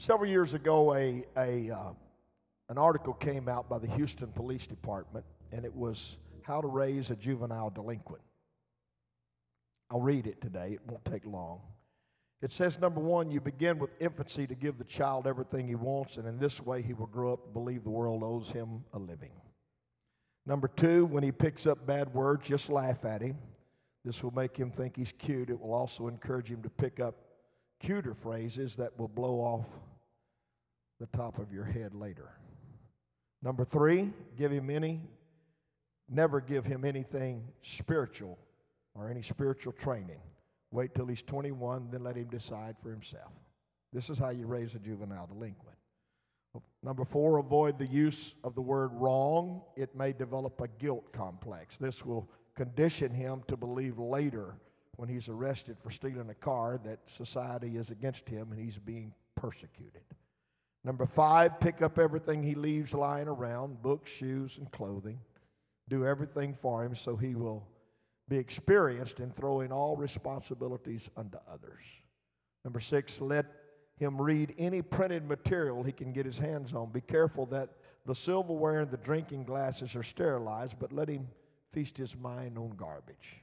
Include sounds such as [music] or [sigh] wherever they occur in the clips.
Several years ago, a, a, uh, an article came out by the Houston Police Department, and it was How to Raise a Juvenile Delinquent. I'll read it today, it won't take long. It says, number one, you begin with infancy to give the child everything he wants, and in this way he will grow up to believe the world owes him a living. Number two, when he picks up bad words, just laugh at him. This will make him think he's cute. It will also encourage him to pick up cuter phrases that will blow off the top of your head later. Number three, give him any, never give him anything spiritual or any spiritual training. Wait till he's 21, then let him decide for himself. This is how you raise a juvenile delinquent. Number four, avoid the use of the word wrong. It may develop a guilt complex. This will condition him to believe later when he's arrested for stealing a car that society is against him and he's being persecuted. Number five, pick up everything he leaves lying around books, shoes, and clothing. Do everything for him so he will be experienced in throwing all responsibilities unto others. Number six, let him read any printed material he can get his hands on. Be careful that the silverware and the drinking glasses are sterilized, but let him feast his mind on garbage.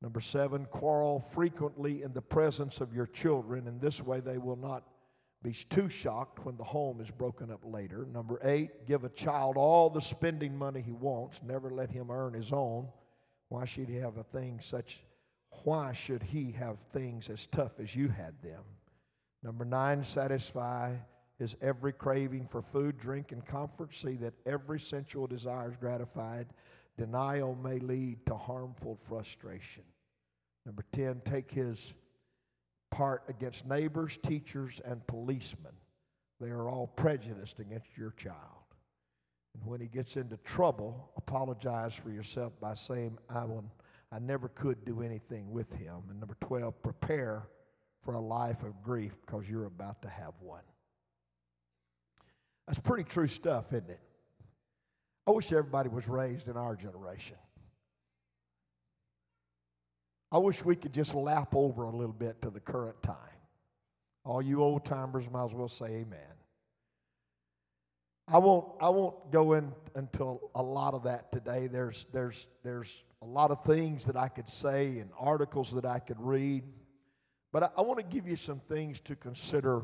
Number seven, quarrel frequently in the presence of your children. In this way, they will not be too shocked when the home is broken up later. Number eight, give a child all the spending money he wants. Never let him earn his own. Why should he have a thing such? Why should he have things as tough as you had them? Number nine, satisfy his every craving for food, drink, and comfort. See that every sensual desire is gratified. Denial may lead to harmful frustration. Number 10, take his part against neighbors, teachers, and policemen. They are all prejudiced against your child. And when he gets into trouble, apologize for yourself by saying, I, will, I never could do anything with him. And number 12, prepare for a life of grief because you're about to have one. That's pretty true stuff, isn't it? I wish everybody was raised in our generation. I wish we could just lap over a little bit to the current time. All you old timers might as well say amen. I won't, I won't go in until a lot of that today. There's, there's, there's a lot of things that I could say and articles that I could read. But I, I want to give you some things to consider.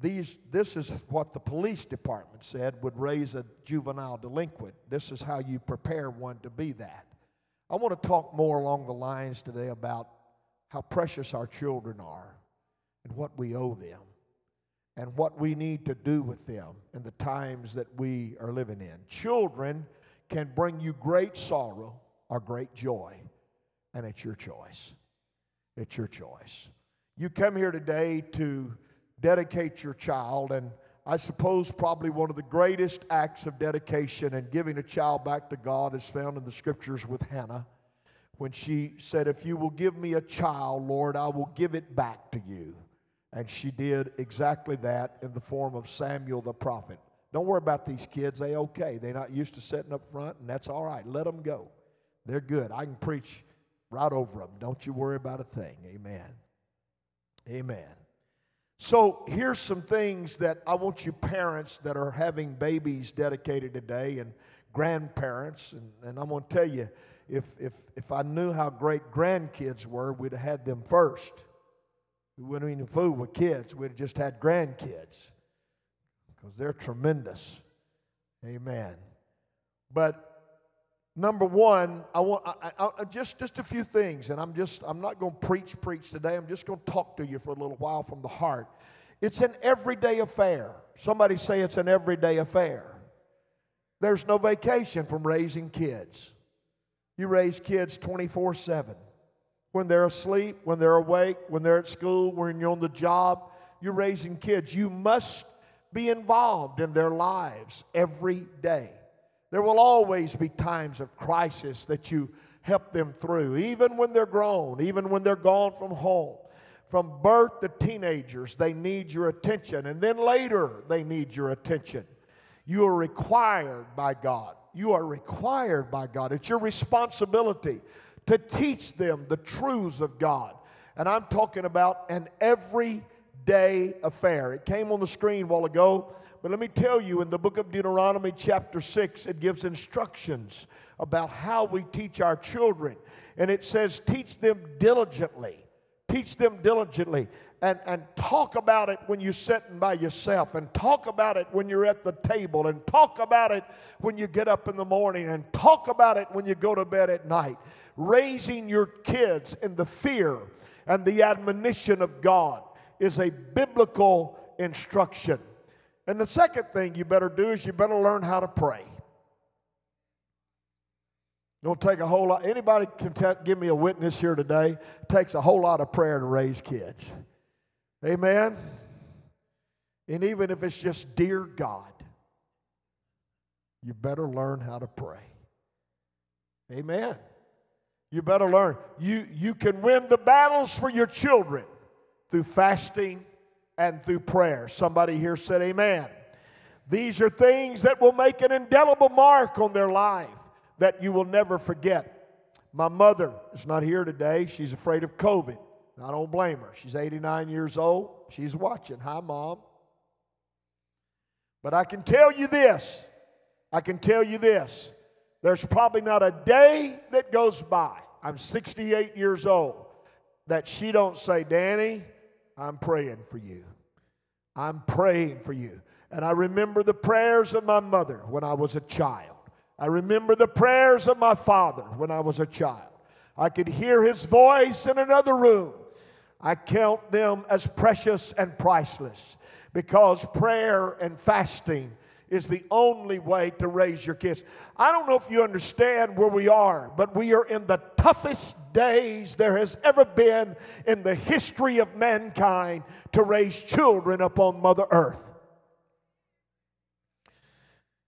These, this is what the police department said would raise a juvenile delinquent. This is how you prepare one to be that. I want to talk more along the lines today about how precious our children are and what we owe them and what we need to do with them in the times that we are living in. Children can bring you great sorrow or great joy, and it's your choice. It's your choice. You come here today to dedicate your child, and I suppose probably one of the greatest acts of dedication and giving a child back to God is found in the scriptures with Hannah when she said, If you will give me a child, Lord, I will give it back to you. And she did exactly that in the form of Samuel the prophet. Don't worry about these kids. They okay. They're not used to sitting up front, and that's all right. Let them go. They're good. I can preach right over them. Don't you worry about a thing. Amen. Amen. So here's some things that I want you parents that are having babies dedicated today and grandparents, and, and I'm going to tell you, if, if, if I knew how great grandkids were, we'd have had them first. We wouldn't even fool with kids. We'd have just had grandkids because they're tremendous. Amen. But number one, I want I, I, just just a few things, and I'm just I'm not going to preach preach today. I'm just going to talk to you for a little while from the heart. It's an everyday affair. Somebody say it's an everyday affair. There's no vacation from raising kids. You raise kids 24 7 when they're asleep, when they're awake, when they're at school, when you're on the job, you're raising kids. You must be involved in their lives every day. There will always be times of crisis that you help them through, even when they're grown, even when they're gone from home. From birth to teenagers, they need your attention, and then later, they need your attention. You are required by God. You are required by God. It's your responsibility to teach them the truths of God. And I'm talking about an everyday affair. It came on the screen a while ago, but let me tell you in the book of Deuteronomy, chapter 6, it gives instructions about how we teach our children. And it says, teach them diligently. Teach them diligently. And, and talk about it when you're sitting by yourself, and talk about it when you're at the table, and talk about it when you get up in the morning, and talk about it when you go to bed at night. Raising your kids in the fear and the admonition of God is a biblical instruction. And the second thing you better do is you better learn how to pray. Don't take a whole lot. Anybody can give me a witness here today? It takes a whole lot of prayer to raise kids. Amen. And even if it's just dear God, you better learn how to pray. Amen. You better learn. You, you can win the battles for your children through fasting and through prayer. Somebody here said, Amen. These are things that will make an indelible mark on their life that you will never forget. My mother is not here today. She's afraid of COVID. I don't blame her. She's 89 years old. She's watching. Hi, Mom. But I can tell you this. I can tell you this. There's probably not a day that goes by. I'm 68 years old that she don't say, Danny, I'm praying for you. I'm praying for you. And I remember the prayers of my mother when I was a child. I remember the prayers of my father when I was a child. I could hear his voice in another room. I count them as precious and priceless because prayer and fasting is the only way to raise your kids. I don't know if you understand where we are, but we are in the toughest days there has ever been in the history of mankind to raise children upon Mother Earth.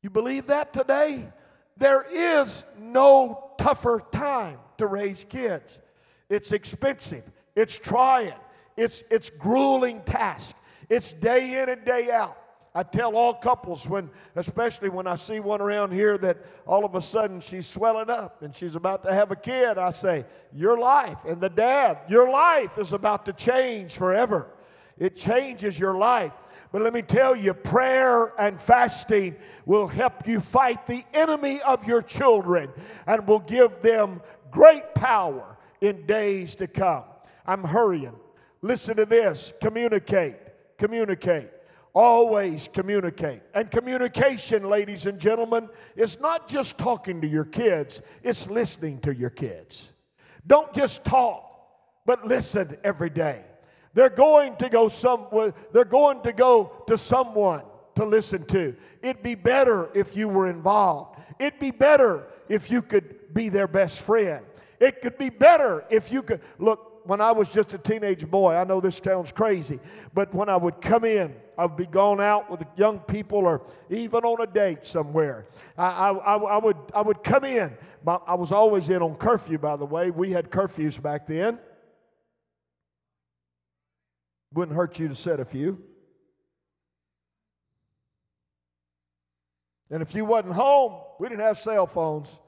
You believe that today? There is no tougher time to raise kids. It's expensive, it's trying, it's, it's grueling task, it's day in and day out. I tell all couples when, especially when I see one around here that all of a sudden she's swelling up and she's about to have a kid, I say, Your life, and the dad, your life is about to change forever. It changes your life. But let me tell you, prayer and fasting will help you fight the enemy of your children and will give them great power in days to come. I'm hurrying. Listen to this communicate, communicate. Always communicate. And communication, ladies and gentlemen, is not just talking to your kids, it's listening to your kids. Don't just talk, but listen every day. They're going to go somewhere, they're going to go to someone to listen to. It'd be better if you were involved. It'd be better if you could be their best friend. It could be better if you could look when I was just a teenage boy, I know this sounds crazy, but when I would come in, I would be gone out with young people or even on a date somewhere. I, I, I, would, I would come in. I was always in on curfew, by the way. We had curfews back then. Wouldn't hurt you to set a few. And if you wasn't home, we didn't have cell phones.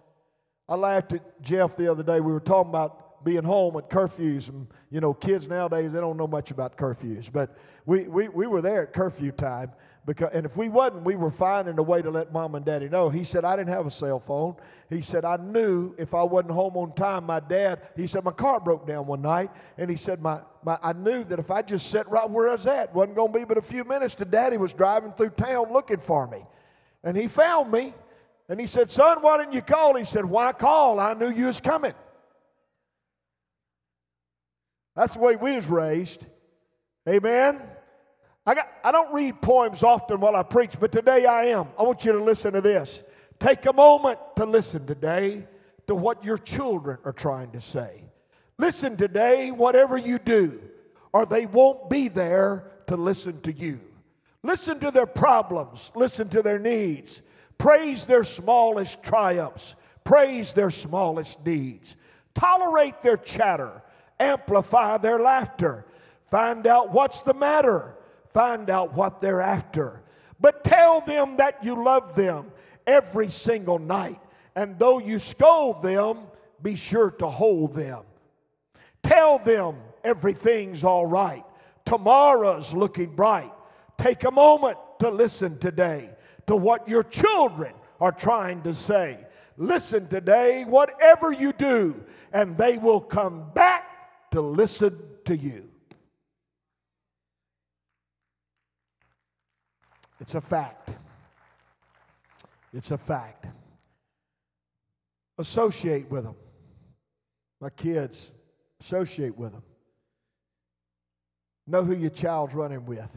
I laughed at Jeff the other day. We were talking about being home at curfews. And, you know, kids nowadays, they don't know much about curfews. But we, we, we were there at curfew time. Because, and if we wasn't, we were finding a way to let mom and daddy know. He said, I didn't have a cell phone. He said, I knew if I wasn't home on time, my dad, he said, my car broke down one night. And he said, my, my, I knew that if I just sat right where I was at, wasn't going to be but a few minutes to daddy was driving through town looking for me. And he found me. And he said, Son, why didn't you call? He said, Why call? I knew you was coming. That's the way we was raised. Amen. I, got, I don't read poems often while I preach, but today I am. I want you to listen to this. Take a moment to listen today to what your children are trying to say. Listen today, whatever you do, or they won't be there to listen to you. Listen to their problems, listen to their needs. Praise their smallest triumphs, praise their smallest deeds. Tolerate their chatter amplify their laughter. Find out what's the matter. Find out what they're after. But tell them that you love them every single night. And though you scold them, be sure to hold them. Tell them everything's all right. Tomorrow's looking bright. Take a moment to listen today to what your children are trying to say. Listen today, whatever you do, and they will come back to listen to you. It's a fact. It's a fact. Associate with them. My kids, associate with them. Know who your child's running with.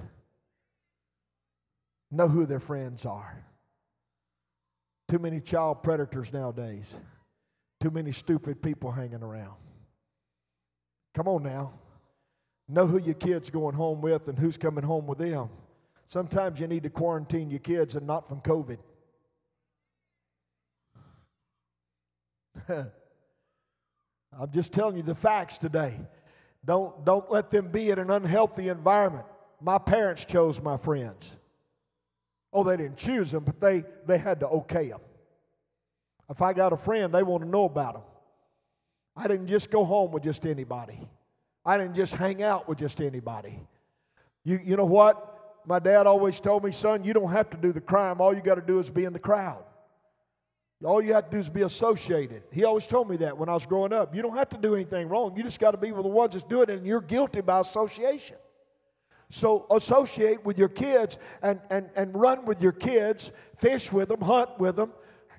Know who their friends are. Too many child predators nowadays. Too many stupid people hanging around. Come on now. Know who your kid's going home with and who's coming home with them. Sometimes you need to quarantine your kids and not from COVID. [laughs] I'm just telling you the facts today. Don't, don't let them be in an unhealthy environment. My parents chose my friends. Oh, they didn't choose them, but they, they had to okay them. If I got a friend, they want to know about them. I didn't just go home with just anybody. I didn't just hang out with just anybody. You, you know what? My dad always told me, son, you don't have to do the crime. All you got to do is be in the crowd. All you have to do is be associated. He always told me that when I was growing up. You don't have to do anything wrong. You just got to be with the ones that's doing it, and you're guilty by association. So associate with your kids and, and, and run with your kids, fish with them, hunt with them,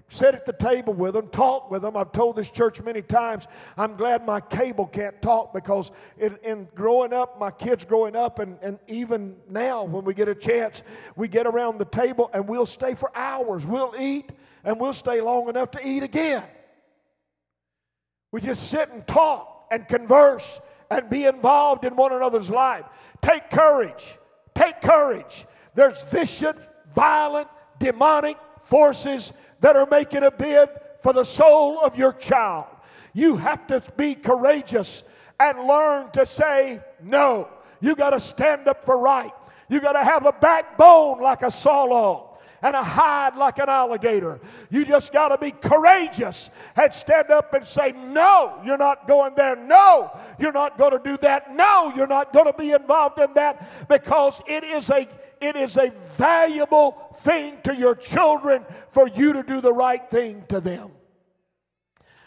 sit at the table with them, talk with them. I've told this church many times, I'm glad my cable can't talk because in, in, growing up, my kids growing up, and, and even now when we get a chance, we get around the table and we'll stay for hours. We'll eat and we'll stay long enough to eat again. We just sit and talk and converse and be involved in one another's life. Take courage. Take courage. There's vicious, violent, demonic forces that are making a bid for the soul of your child. You have to be courageous and learn to say no. You got to stand up for right. You got to have a backbone like a sawlog and a hide like an alligator. You just got to be courageous and stand up and say, No, you're not going there. No, you're not going to do that. No, you're not going to be involved in that because it is a it is a valuable thing to your children for you to do the right thing to them.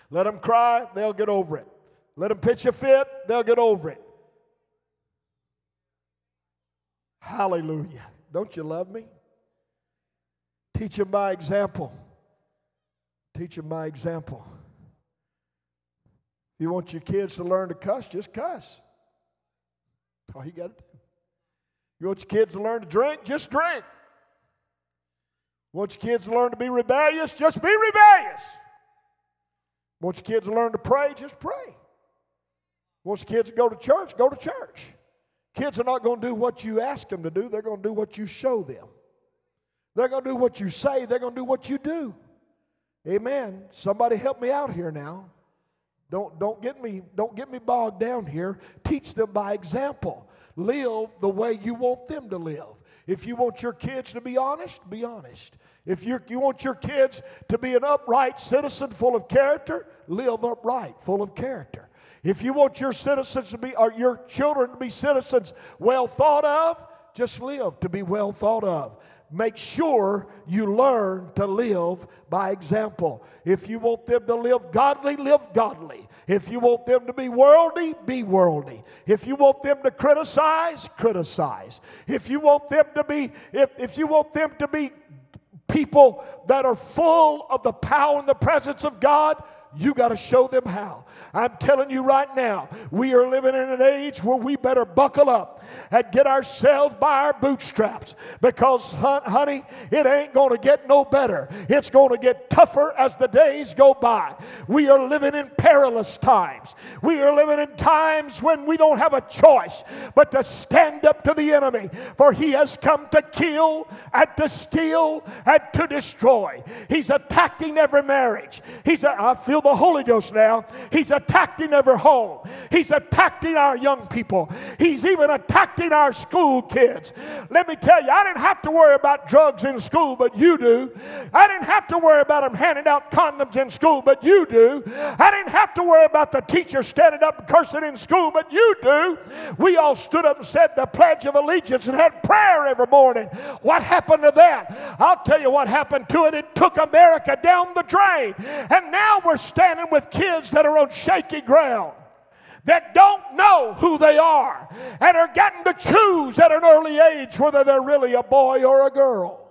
Let them cry, they'll get over it. Let them pitch a fit, they'll get over it. Hallelujah. Don't you love me? Teach them by example. Teach them by example. You want your kids to learn to cuss, just cuss. That's all you got to do. You want your kids to learn to drink? Just drink. Want your kids to learn to be rebellious? Just be rebellious. Want your kids to learn to pray? Just pray. Want your kids to go to church? Go to church. Kids are not going to do what you ask them to do, they're going to do what you show them. They're going to do what you say, they're going to do what you do. Amen. Somebody help me out here now. Don't, don't, get me, don't get me bogged down here. Teach them by example live the way you want them to live. If you want your kids to be honest, be honest. If you you want your kids to be an upright citizen full of character, live upright, full of character. If you want your citizens to be, or your children to be citizens well thought of, just live to be well thought of make sure you learn to live by example. If you want them to live godly, live godly. If you want them to be worldly, be worldly. If you want them to criticize, criticize. If you want them to be, if, if you want them to be people that are full of the power and the presence of God, you got to show them how. I'm telling you right now, we are living in an age where we better buckle up and get ourselves by our bootstraps because, honey, it ain't going to get no better. It's going to get tougher as the days go by. We are living in perilous times. We are living in times when we don't have a choice but to stand up to the enemy, for he has come to kill and to steal and to destroy. He's attacking every marriage. He's a, I feel the Holy Ghost now. He's attacking every home. He's attacking our young people. He's even attacking impacting our school kids. Let me tell you, I didn't have to worry about drugs in school, but you do. I didn't have to worry about them handing out condoms in school, but you do. I didn't have to worry about the teacher standing up and cursing in school, but you do. We all stood up and said the Pledge of Allegiance and had prayer every morning. What happened to that? I'll tell you what happened to it. It took America down the drain. And now we're standing with kids that are on shaky ground that don't know who they are and are getting to choose at an early age whether they're really a boy or a girl.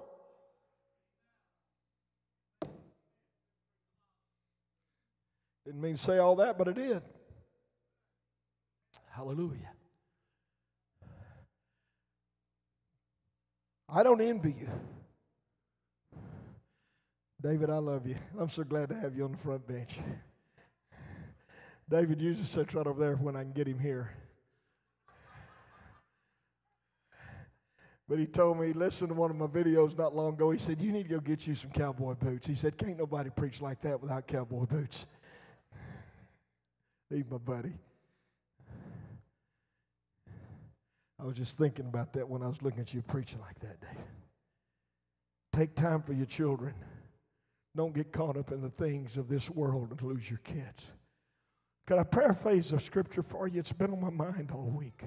Didn't mean to say all that, but it did. Hallelujah. I don't envy you. David, I love you. I'm so glad to have you on the front bench. David usually sits right over there when I can get him here. But he told me, he listened to one of my videos not long ago. He said, You need to go get you some cowboy boots. He said, Can't nobody preach like that without cowboy boots. He's my buddy. I was just thinking about that when I was looking at you preaching like that, David. Take time for your children. Don't get caught up in the things of this world and lose your kids. Could I paraphrase the scripture for you? It's been on my mind all week.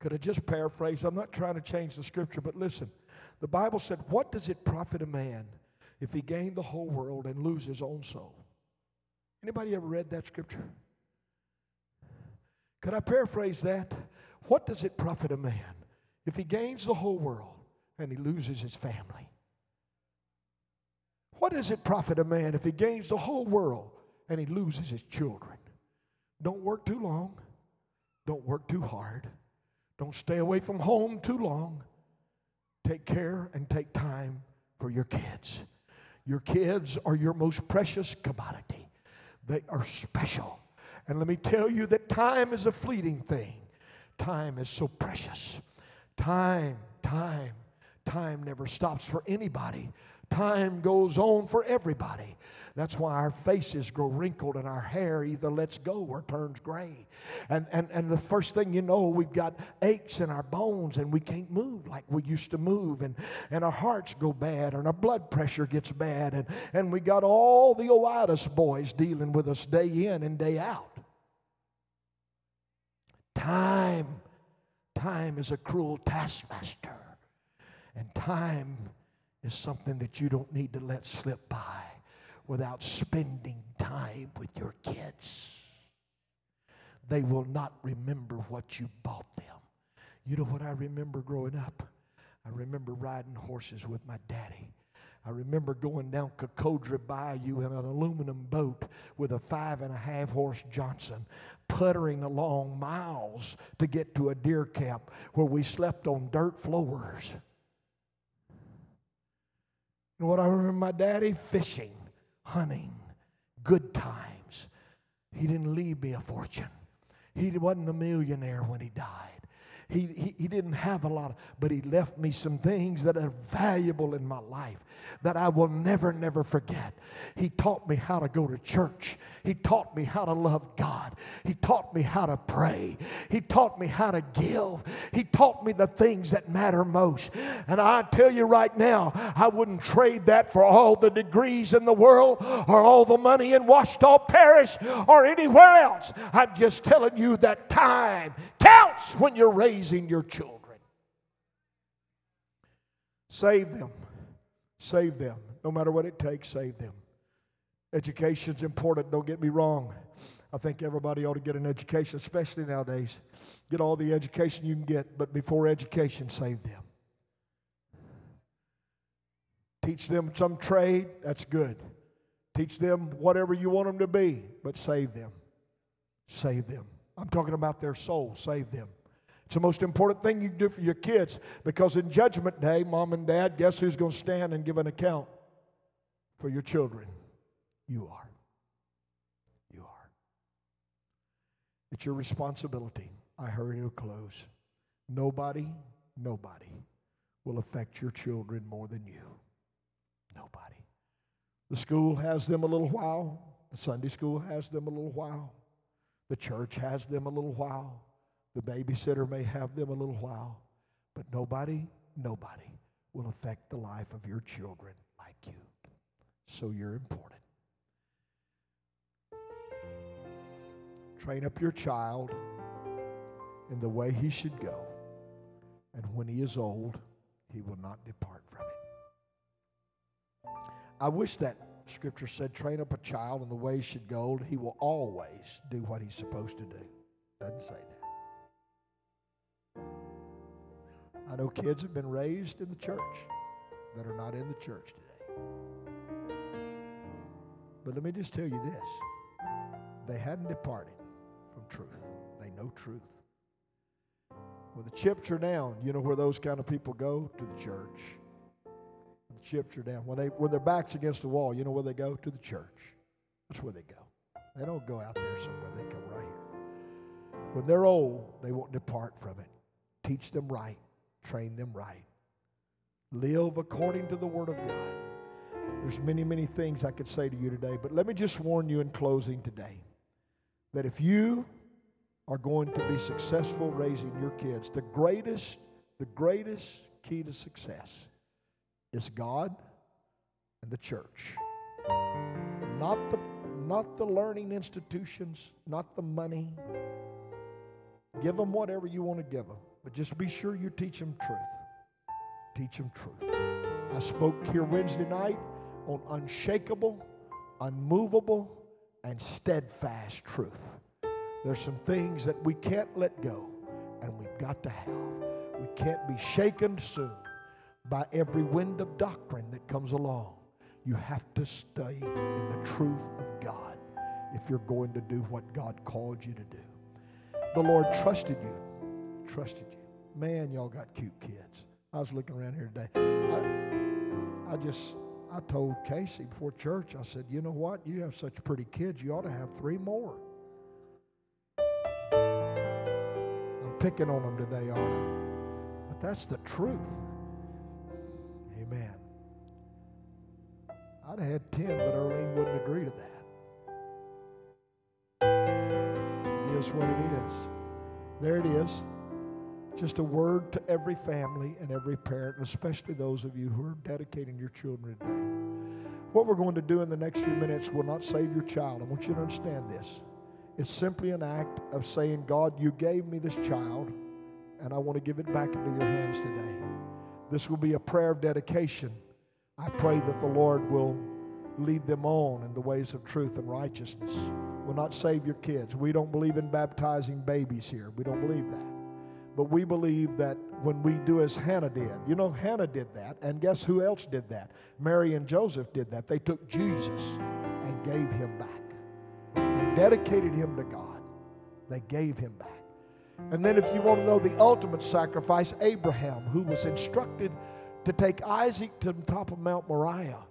Could I just paraphrase? I'm not trying to change the scripture, but listen. The Bible said, What does it profit a man if he gain the whole world and lose his own soul? Anybody ever read that scripture? Could I paraphrase that? What does it profit a man if he gains the whole world and he loses his family? What does it profit a man if he gains the whole world and he loses his children? Don't work too long. Don't work too hard. Don't stay away from home too long. Take care and take time for your kids. Your kids are your most precious commodity. They are special. And let me tell you that time is a fleeting thing. Time is so precious. Time, time, time never stops for anybody. Time goes on for everybody. That's why our faces grow wrinkled and our hair either lets go or turns gray. And, and, and the first thing you know, we've got aches in our bones and we can't move like we used to move. And, and our hearts go bad and our blood pressure gets bad. And, and we got all the Oitis boys dealing with us day in and day out. Time, time is a cruel taskmaster. And time is something that you don't need to let slip by without spending time with your kids. They will not remember what you bought them. You know what I remember growing up? I remember riding horses with my daddy. I remember going down Cocodrie Bayou in an aluminum boat with a five and a half horse Johnson, puttering along miles to get to a deer camp where we slept on dirt floors. And what I remember my daddy fishing, hunting, good times. He didn't leave me a fortune. He wasn't a millionaire when he died. He, he, he, didn't have a lot, but he left me some things that are valuable in my life that I will never, never forget. He taught me how to go to church. He taught me how to love God. He taught me how to pray. He taught me how to give. He taught me the things that matter most. And I tell you right now, I wouldn't trade that for all the degrees in the world or all the money in Ouachita Parish or anywhere else. I'm just telling you that time counts when you're raising your children. Save them. Save them. No matter what it takes, save them. Education's important, don't get me wrong. I think everybody ought to get an education, especially nowadays. Get all the education you can get, but before education, save them. Teach them some trade, that's good. Teach them whatever you want them to be, but save them. Save them. I'm talking about their soul, save them. It's the most important thing you can do for your kids because in Judgment Day, mom and dad, guess who's going to stand and give an account for your children? You are. You are. It's your responsibility. I hurry to close. Nobody, nobody will affect your children more than you. Nobody. The school has them a little while. The Sunday school has them a little while. The church has them a little while. The babysitter may have them a little while, but nobody, nobody will affect the life of your children like you. So you're important. Train up your child in the way he should go, and when he is old, he will not depart from it. I wish that scripture said, train up a child in the way he should go, and he will always do what he's supposed to do. Doesn't say that. I know kids have been raised in the church that are not in the church today. But let me just tell you this they hadn't departed from truth, they know truth. When the chips are down, you know where those kind of people go? To the church. When the chips are down. When, they, when their back's against the wall, you know where they go? To the church. That's where they go. They don't go out there somewhere, they come right here. When they're old, they won't depart from it. Teach them right, train them right. Live according to the Word of God. There's many, many things I could say to you today, but let me just warn you in closing today that if you are going to be successful raising your kids, the greatest, the greatest key to success is God and the church. Not the, not the learning institutions, not the money. Give them whatever you want to give them, but just be sure you teach them truth. Teach them truth. I spoke here Wednesday night on unshakable, unmovable, and steadfast truth. There's some things that we can't let go and we've got to have. We can't be shaken soon by every wind of doctrine that comes along. You have to stay in the truth of God if you're going to do what God called you to do. The Lord trusted you. Trusted you. Man, y'all got cute kids. I was looking around here today. I, I just, I told Casey before church, I said, you know what? You have such pretty kids, you ought to have three more. I'm picking on them today, aren't I? But that's the truth. Amen. I'd have had 10, but Earlene wouldn't agree to that. It is what it is. There it is. Just a word to every family and every parent, and especially those of you who are dedicating your children today. What we're going to do in the next few minutes will not save your child. I want you to understand this. It's simply an act of saying, God, you gave me this child, and I want to give it back into your hands today. This will be a prayer of dedication. I pray that the Lord will lead them on in the ways of truth and righteousness. Will not save your kids. We don't believe in baptizing babies here. We don't believe that. But we believe that when we do as Hannah did, you know, Hannah did that, and guess who else did that? Mary and Joseph did that. They took Jesus and gave him back and dedicated him to God. They gave him back. And then, if you want to know the ultimate sacrifice, Abraham, who was instructed to take Isaac to the top of Mount Moriah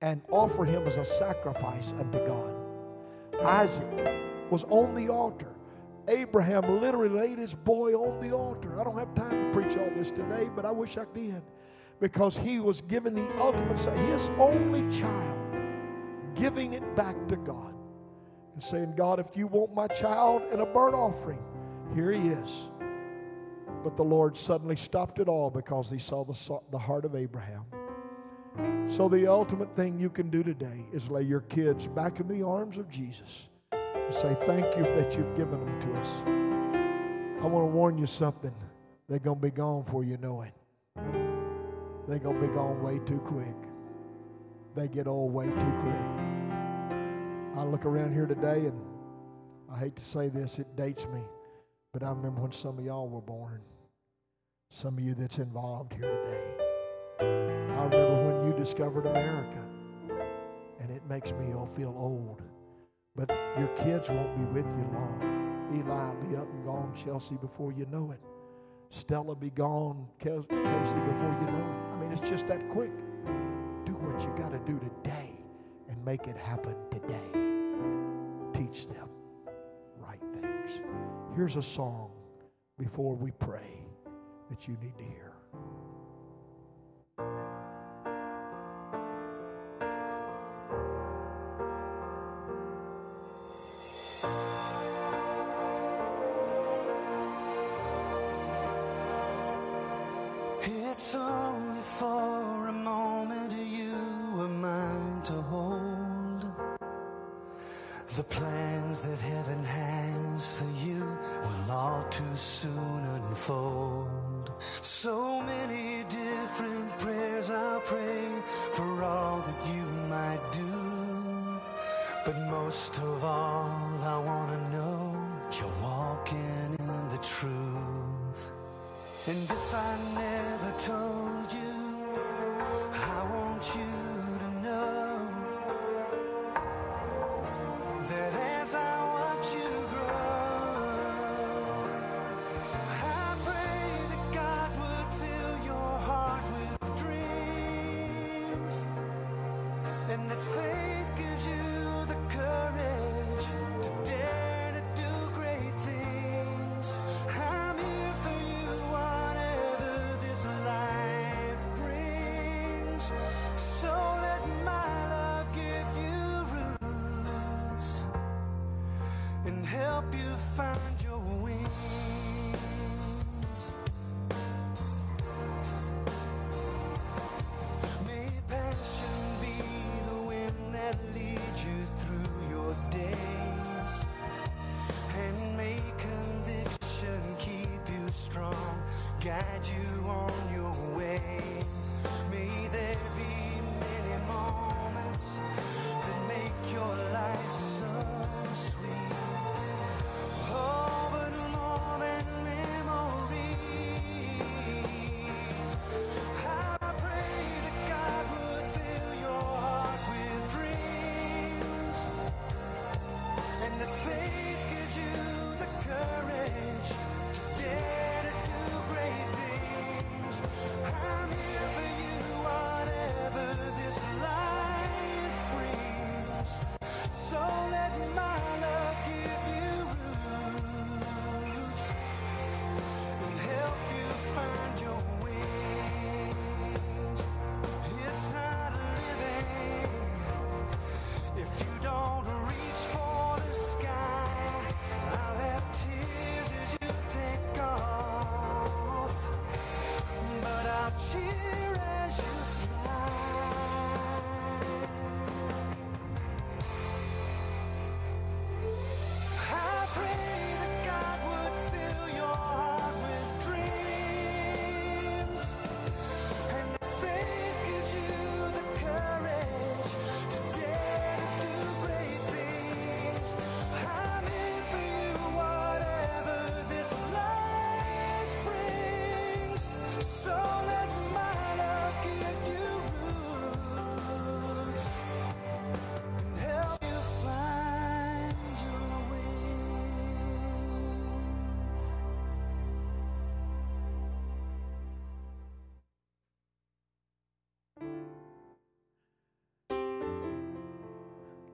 and offer him as a sacrifice unto God. Isaac was on the altar. Abraham literally laid his boy on the altar. I don't have time to preach all this today, but I wish I did. Because he was given the ultimate, his only child, giving it back to God and saying, God, if you want my child and a burnt offering, here he is. But the Lord suddenly stopped it all because he saw the, the heart of Abraham. So, the ultimate thing you can do today is lay your kids back in the arms of Jesus and say, Thank you that you've given them to us. I want to warn you something. They're going to be gone before you know it. They're going to be gone way too quick. They get old way too quick. I look around here today and I hate to say this, it dates me, but I remember when some of y'all were born. Some of you that's involved here today. I remember when you discovered America, and it makes me all feel old. But your kids won't be with you long. Eli be up and gone, Chelsea, before you know it. Stella be gone, Kelsey, before you know it. I mean, it's just that quick. Do what you got to do today and make it happen today teach them right things. Here's a song before we pray that you need to hear. So many different prayers I'll pray for all that you might do. But most of all, I want to know you're walking in the truth. And if I never told you, I want you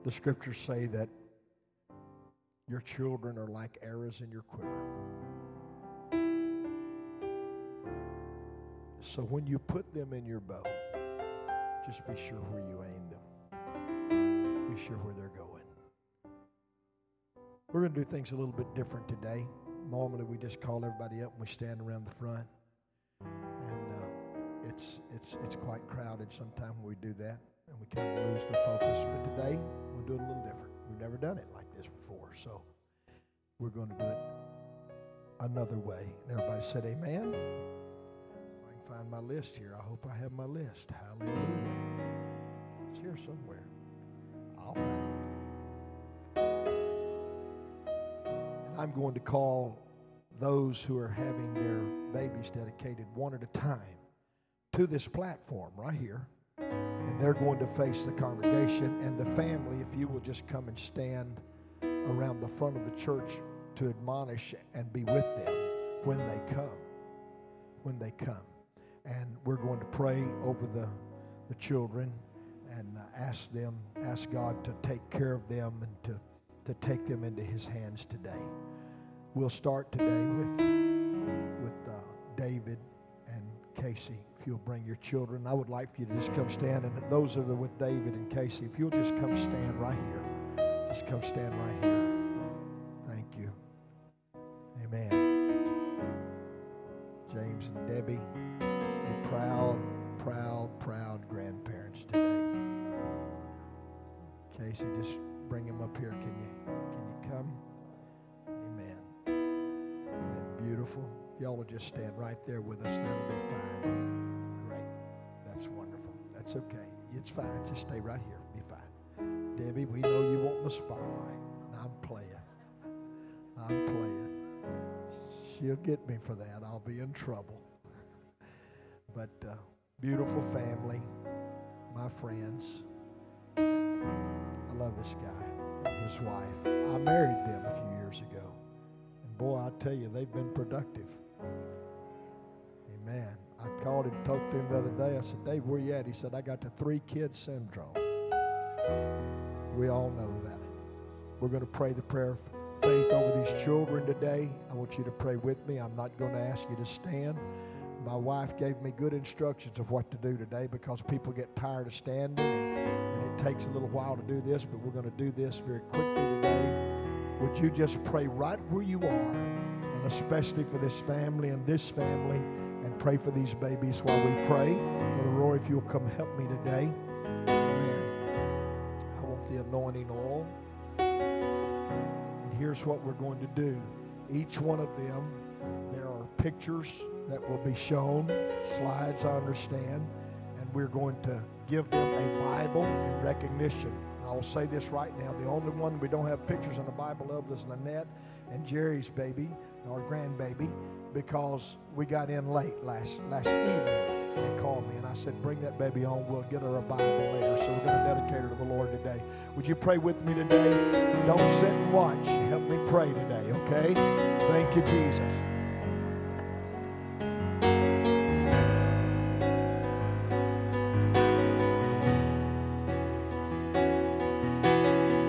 The scriptures say that your children are like arrows in your quiver. So when you put them in your bow, just be sure where you aim them. Be sure where they're going. We're going to do things a little bit different today. Normally, we just call everybody up and we stand around the front, and uh, it's it's it's quite crowded. Sometimes when we do that, and we kind of lose the focus. But today, do it a little different. We've never done it like this before, so we're going to do it another way. And everybody said, "Amen." If I can find my list here, I hope I have my list. Hallelujah. It's here somewhere. I'll find it. And I'm going to call those who are having their babies dedicated one at a time to this platform right here. And they're going to face the congregation and the family. If you will just come and stand around the front of the church to admonish and be with them when they come. When they come. And we're going to pray over the, the children and uh, ask them, ask God to take care of them and to, to take them into His hands today. We'll start today with, with uh, David Casey. If you'll bring your children, I would like for you to just come stand. And those that are with David and Casey, if you'll just come stand right here. Just come stand right here. Spotlight. I'm playing. I'm playing. She'll get me for that. I'll be in trouble. But uh, beautiful family, my friends. I love this guy and his wife. I married them a few years ago. And boy, I tell you, they've been productive. Amen. I called him, talked to him the other day. I said, Dave, where you at? He said, I got the three kids syndrome. We all know that. We're going to pray the prayer of faith over these children today. I want you to pray with me. I'm not going to ask you to stand. My wife gave me good instructions of what to do today because people get tired of standing and, it takes a little while to do this, but we're going to do this very quickly today. Would you just pray right where you are, and especially for this family and this family, and pray for these babies while we pray? Brother Roy, if you'll come help me today. Amen. I want the anointing oil. And here's what we're going to do. Each one of them, there are pictures that will be shown, slides, I understand, and we're going to give them a Bible in recognition. And I'll say this right now the only one we don't have pictures in the Bible of is Lynette and Jerry's baby, our grandbaby, because we got in late last, last evening. They called me and I said, Bring that baby on. We'll get her a Bible later. So we're going to dedicate her to the Lord today. Would you pray with me today? Don't sit and watch. Help me pray today, okay? Thank you, Jesus.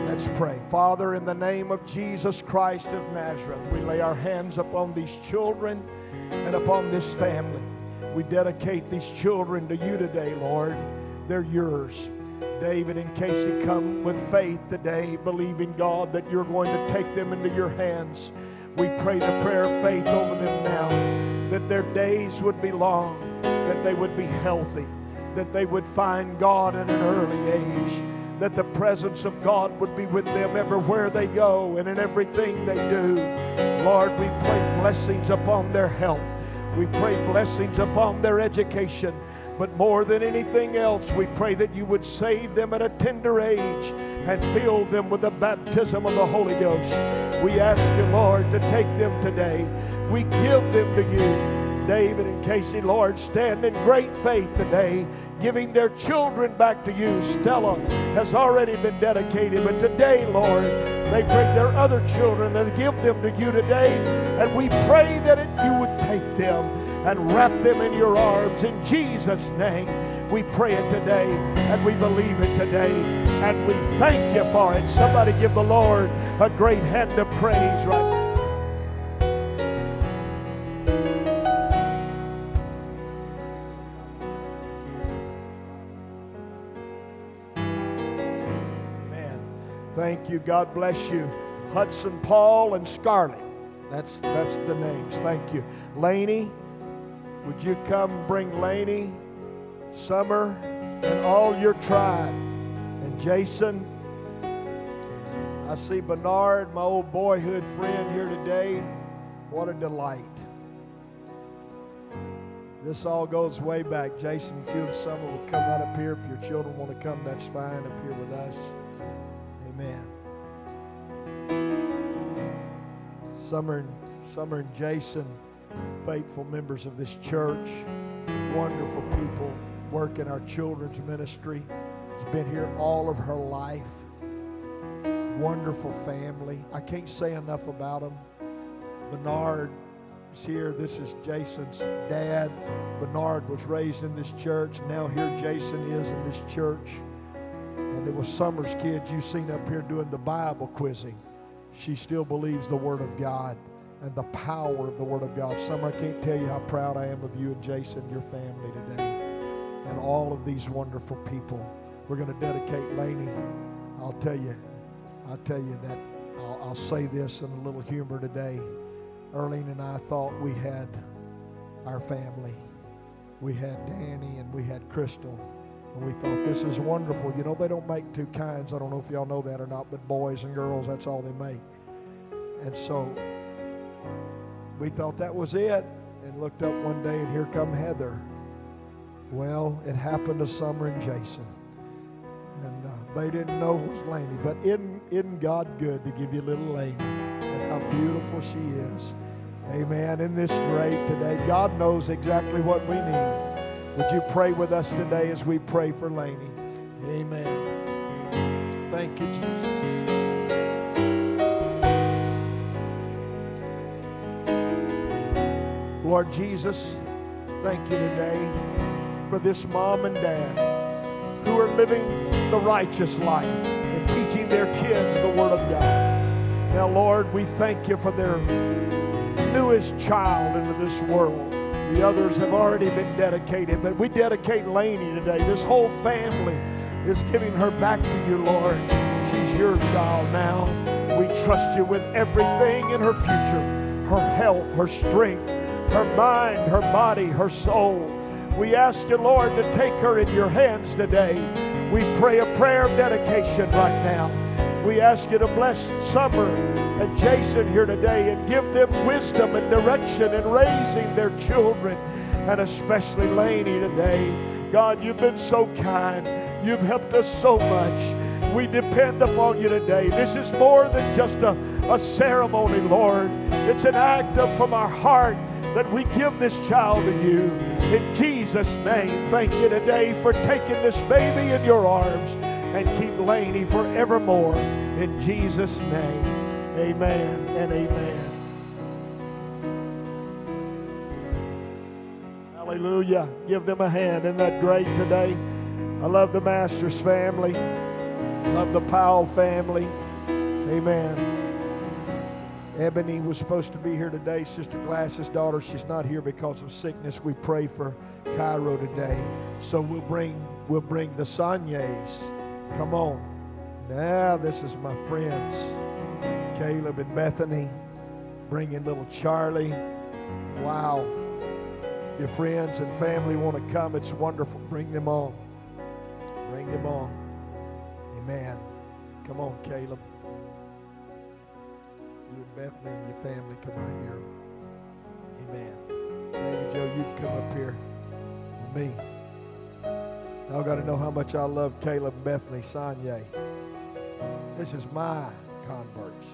Let's pray. Father, in the name of Jesus Christ of Nazareth, we lay our hands upon these children and upon this family. We dedicate these children to you today, Lord. They're yours. David and Casey come with faith today, believing, God, that you're going to take them into your hands. We pray the prayer of faith over them now, that their days would be long, that they would be healthy, that they would find God at an early age, that the presence of God would be with them everywhere they go and in everything they do. Lord, we pray blessings upon their health. We pray blessings upon their education. But more than anything else, we pray that you would save them at a tender age and fill them with the baptism of the Holy Ghost. We ask you, Lord, to take them today. We give them to you. David and Casey, Lord, stand in great faith today, giving their children back to you. Stella has already been dedicated, but today, Lord, they bring their other children and give them to you today. And we pray that it, you would take them and wrap them in your arms. In Jesus' name, we pray it today and we believe it today and we thank you for it. Somebody give the Lord a great hand of praise right now. Thank you. God bless you. Hudson Paul and Scarlett. That's that's the names. Thank you. Laney, would you come bring Laney, Summer, and all your tribe? And Jason, I see Bernard, my old boyhood friend here today. What a delight. This all goes way back. Jason, if you and Summer will come right up here. If your children want to come, that's fine up here with us. Amen. Summer and, Summer and Jason, faithful members of this church, wonderful people, work in our children's ministry. Has been here all of her life. Wonderful family. I can't say enough about them. Bernard is here. This is Jason's dad. Bernard was raised in this church. Now here Jason is in this church. It was Summer's kids you seen up here doing the Bible quizzing. She still believes the Word of God and the power of the Word of God. Summer, I can't tell you how proud I am of you and Jason, your family today, and all of these wonderful people. We're going to dedicate Laney. I'll tell you, I'll tell you that I'll, I'll say this in a little humor today. Erlene and I thought we had our family. We had Danny and we had Crystal, And we thought, this is wonderful. You know, they don't make two kinds. I don't know if y'all know that or not, but boys and girls, that's all they make. And so we thought that was it and looked up one day and here come Heather. Well, it happened to Summer and Jason. And uh, they didn't know it was Laney. But isn't, isn't God good to give you little Laney? And how beautiful she is. Amen. In this great today, God knows exactly what we need. Would you pray with us today as we pray for Laney? Amen. Thank you, Jesus. Lord Jesus, thank you today for this mom and dad who are living the righteous life and teaching their kids the Word of God. Now, Lord, we thank you for their newest child into this world. The others have already been dedicated, but we dedicate Laney today. This whole family is giving her back to you, Lord. She's your child now. We trust you with everything in her future her health, her strength, her mind, her body, her soul. We ask you, Lord, to take her in your hands today. We pray a prayer of dedication right now. We ask you to bless Summer and Jason here today and give them wisdom and direction in raising their children, and especially Laney today. God, you've been so kind. You've helped us so much. We depend upon you today. This is more than just a, a ceremony, Lord. It's an act of from our heart that we give this child to you. In Jesus' name, thank you today for taking this baby in your arms and keep Laney forevermore. In Jesus' name, amen and amen. Hallelujah. Give them a hand. Isn't that great today? I love the Masters family. I Love the Powell family. Amen. Ebony was supposed to be here today, Sister Glass's daughter. She's not here because of sickness. We pray for Cairo today. So we'll bring we'll bring the Sanyes. Come on. Now this is my friends. Caleb and Bethany. Bringing little Charlie. Wow. Your friends and family want to come. It's wonderful. Bring them on. Bring them on. Amen. Come on, Caleb. You and Bethany and your family come right here. Amen. David Joe, you can come up here with me. Y'all got to know how much I love Caleb Bethany Sanye. This is my converts.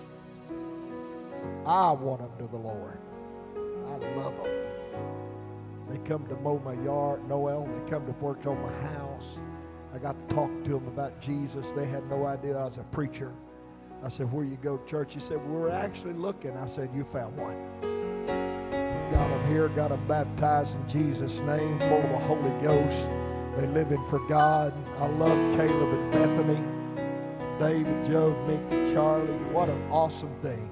I want them to the Lord. I love them. They come to mow my yard, Noel. They come to work on my house. I got to talk to them about Jesus. They had no idea I was a preacher. I said, Where you go to church? He said, We're actually looking. I said, You found one. Got them here, got them baptized in Jesus' name, full of the Holy Ghost. They living for God. I love Caleb and Bethany, David, Joe, Mick, Charlie. What an awesome thing.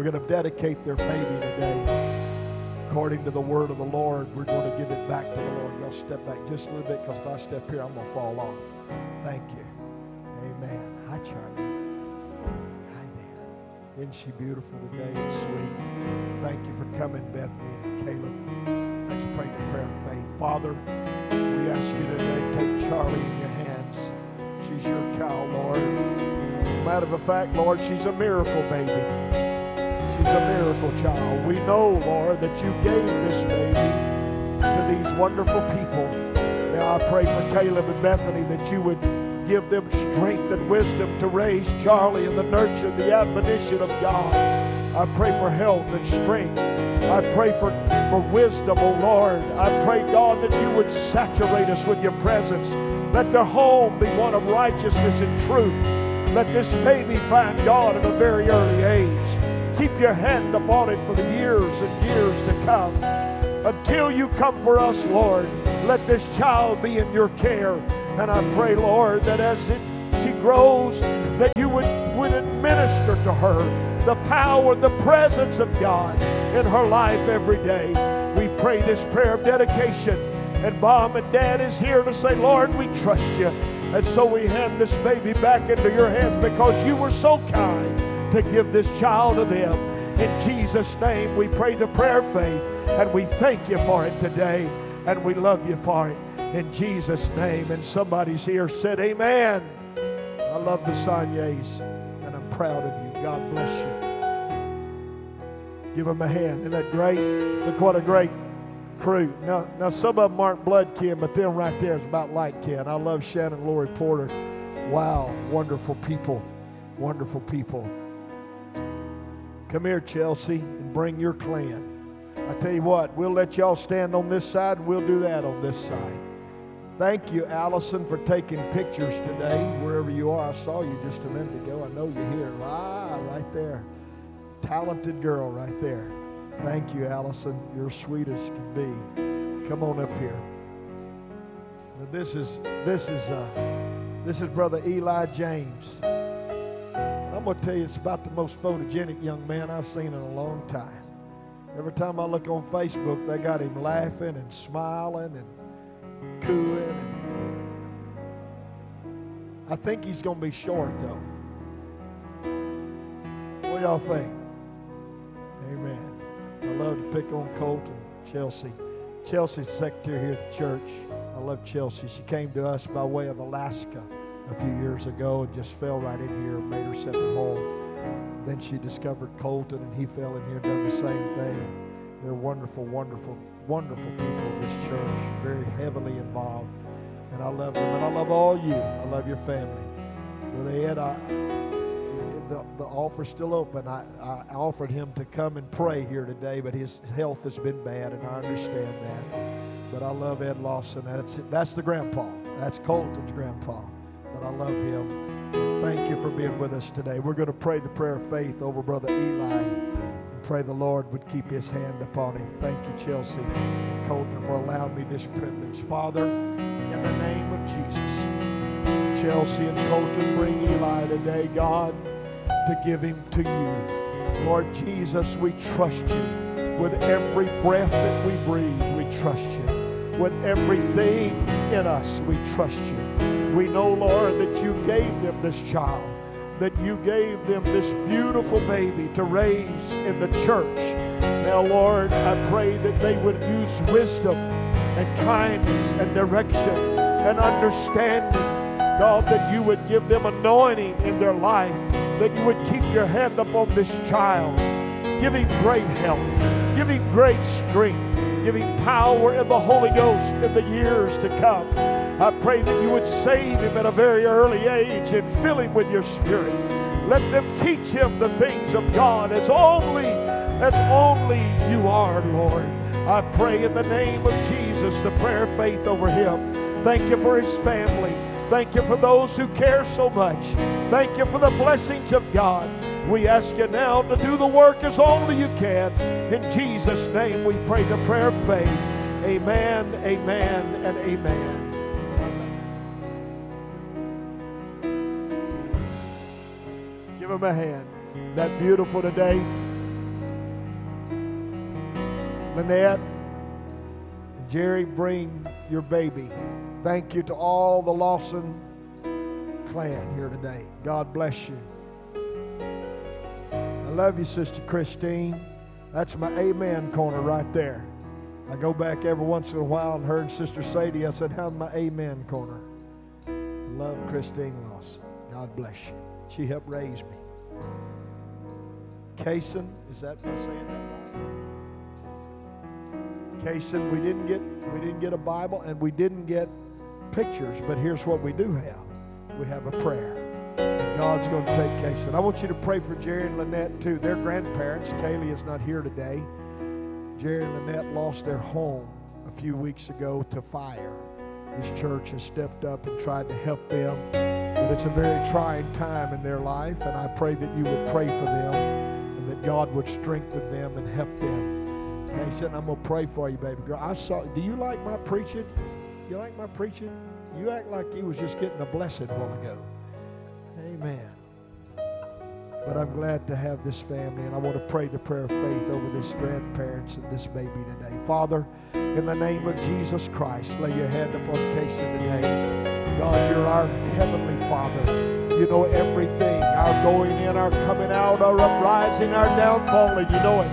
We're going to dedicate their baby today. According to the word of the Lord, we're going to give it back to the Lord. Y'all step back just a little bit because if I step here, I'm going to fall off. Thank you. Amen. Hi, Charlie. Hi there. Isn't she beautiful today and sweet? Thank you for coming, Bethany and Caleb. Let's pray the prayer of faith. Father, we ask you today take Charlie in your hands. She's your child, Lord. Matter of fact, Lord, she's a miracle baby. She's a miracle child. We know, Lord, that you gave this baby to these wonderful people. Now I pray for Caleb and Bethany that you would give them strength and wisdom to raise Charlie in the nurture and the admonition of God. I pray for health and strength. I pray for, for wisdom, O oh Lord. I pray, God, that you would saturate us with your presence. Let their home be one of righteousness and truth. Let this baby find God at a very early age. Keep your hand upon it for the years and years to come. Until you come for us, Lord, let this child be in your care. And I pray, Lord, that as it, she grows, that you would, would administer to her the power the presence of God in her life every day. We pray this prayer of dedication. And mom and dad is here to say, Lord, we trust you. And so we hand this baby back into your hands because you were so kind to give this child to them. In Jesus' name, we pray the prayer of faith and we thank you for it today and we love you for it. in Jesus' name. And somebody's here said, Amen. I love the Sanyes, and I'm proud of you. God bless you. Give them a hand. Isn't that great? Look what a great crew. Now, now some of them aren't blood kin, but them right there is about like kin. I love Shannon Lori Porter. Wow, wonderful people. Wonderful people. Come here, Chelsea, and bring your clan. I tell you what, we'll let y'all stand on this side, and we'll do that on this side. Thank you, Allison, for taking pictures today, wherever you are. I saw you just a minute ago. I know you're here. Ah, right there. Talented girl right there. Thank you, Allison. You're sweet as can be. Come on up here. Now, this is this is uh, this is Brother Eli James. I'm gonna tell you, it's about the most photogenic young man I've seen in a long time. Every time I look on Facebook, they got him laughing and smiling and cooing. And I think he's gonna be short though. What y'all think? Amen. I love to pick on Colt and Chelsea. Chelsea's secretary here at the church. I love Chelsea. She came to us by way of Alaska a few years ago and just fell right in here, made herself at home. Then she discovered Colton and he fell in here and done the same thing. They're wonderful, wonderful, wonderful people in this church, very heavily involved. And I love them, and I love all you. I love your family. Brother Ed, I, the, the offer's still open. I, I offered him to come and pray here today, but his health has been bad, and I understand that. But I love Ed Lawson. That's, that's the grandpa. That's Colton's grandpa. But I love him. And thank you for being with us today. We're going to pray the prayer of faith over Brother Eli and pray the Lord would keep his hand upon him. Thank you, Chelsea and Colton, for allowing me this privilege. Father, in the name of Jesus, Chelsea and Colton bring Eli today, God to give him to you. Lord Jesus, we trust you. With every breath that we breathe, we trust you. With everything in us, we trust you. We know, Lord, that you gave them this child, that you gave them this beautiful baby to raise in the church. Now, Lord, I pray that they would use wisdom and kindness and direction and understanding. God, that you would give them anointing in their life that you would keep your hand upon this child. giving great health. giving great strength. giving power in the Holy Ghost in the years to come. I pray that you would save him at a very early age and fill him with your spirit. Let them teach him the things of God as only as only you are, Lord. I pray in the name of Jesus the prayer of faith over him. Thank you for his family. Thank you for those who care so much. Thank you for the blessings of God. We ask you now to do the work as only you can. In Jesus' name we pray the prayer of faith. Amen, amen, and amen. Him a hand. That beautiful today. Lynette Jerry, bring your baby. Thank you to all the Lawson clan here today. God bless you. I love you, Sister Christine. That's my amen corner right there. I go back every once in a while and heard Sister Sadie. I said, How's my amen corner? Love Christine Lawson. God bless you. She helped raise me. Kaysen, is that am I saying that right? We didn't get we didn't get a Bible and we didn't get pictures, but here's what we do have. We have a prayer. And God's going to take Kaysen. I want you to pray for Jerry and Lynette too. Their grandparents, Kaylee is not here today. Jerry and Lynette lost their home a few weeks ago to fire. This church has stepped up and tried to help them, but it's a very trying time in their life, and I pray that you would pray for them and that God would strengthen them and help them. Said, I'm gonna pray for you, baby girl. I saw. Do you like my preaching? You like my preaching? You act like you was just getting a blessing a while ago. Amen. But I'm glad to have this family, and I want to pray the prayer of faith over this grandparents and this baby today. Father, in the name of Jesus Christ, lay your hand upon Casey today. God, you're our heavenly Father. You know everything, our going in, our coming out, our uprising, our downfalling. You know it.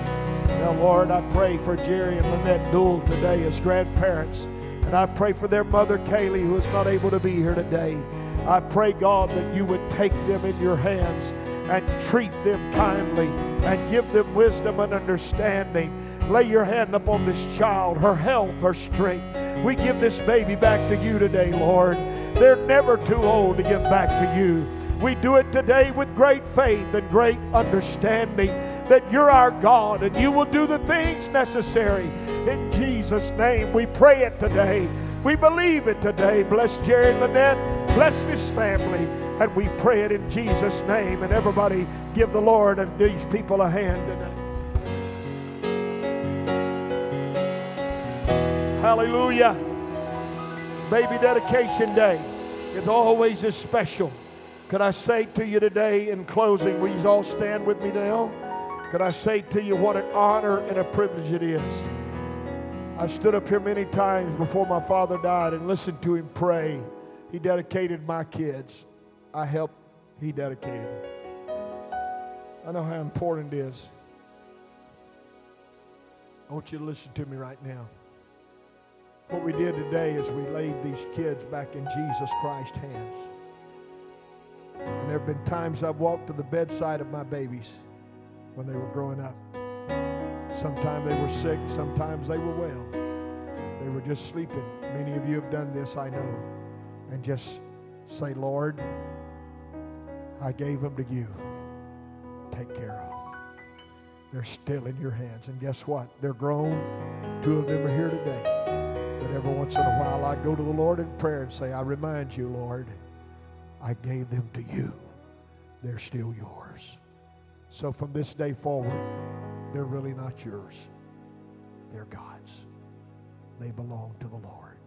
Now, Lord, I pray for Jerry and Lynette Duell today as grandparents. And I pray for their mother, Kaylee, who is not able to be here today. I pray, God, that you would take them in your hands and treat them kindly and give them wisdom and understanding. Lay your hand upon this child, her health, her strength. We give this baby back to you today, Lord. They're never too old to give back to you. We do it today with great faith and great understanding that you're our God and you will do the things necessary. In Jesus' name, we pray it today. We believe it today. Bless Jerry Lynette. Bless this family. And we pray it in Jesus' name. And everybody give the Lord and these people a hand today. Hallelujah. Baby dedication day. It's always as special. Could I say to you today in closing, will you all stand with me now? Could I say to you what an honor and a privilege it is? I stood up here many times before my father died and listened to him pray. He dedicated my kids. I helped, he dedicated them. I know how important it is. I want you to listen to me right now. What we did today is we laid these kids back in Jesus Christ's hands. And there have been times I've walked to the bedside of my babies when they were growing up. Sometimes they were sick, sometimes they were well. They were just sleeping. Many of you have done this, I know. And just say, Lord, I gave them to you. Take care of them. They're still in your hands. And guess what? They're grown. Two of them are here today. But every once in a while, I go to the Lord in prayer and say, I remind you, Lord, I gave them to you. They're still yours. So from this day forward, they're really not yours. They're God's. They belong to the Lord.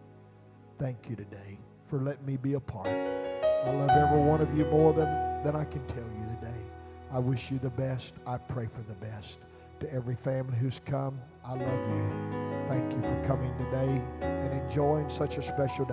Thank you today for letting me be a part. I love every one of you more than, than I can tell you today. I wish you the best. I pray for the best. To every family who's come, I love you. Thank you for coming today and enjoying such a special day.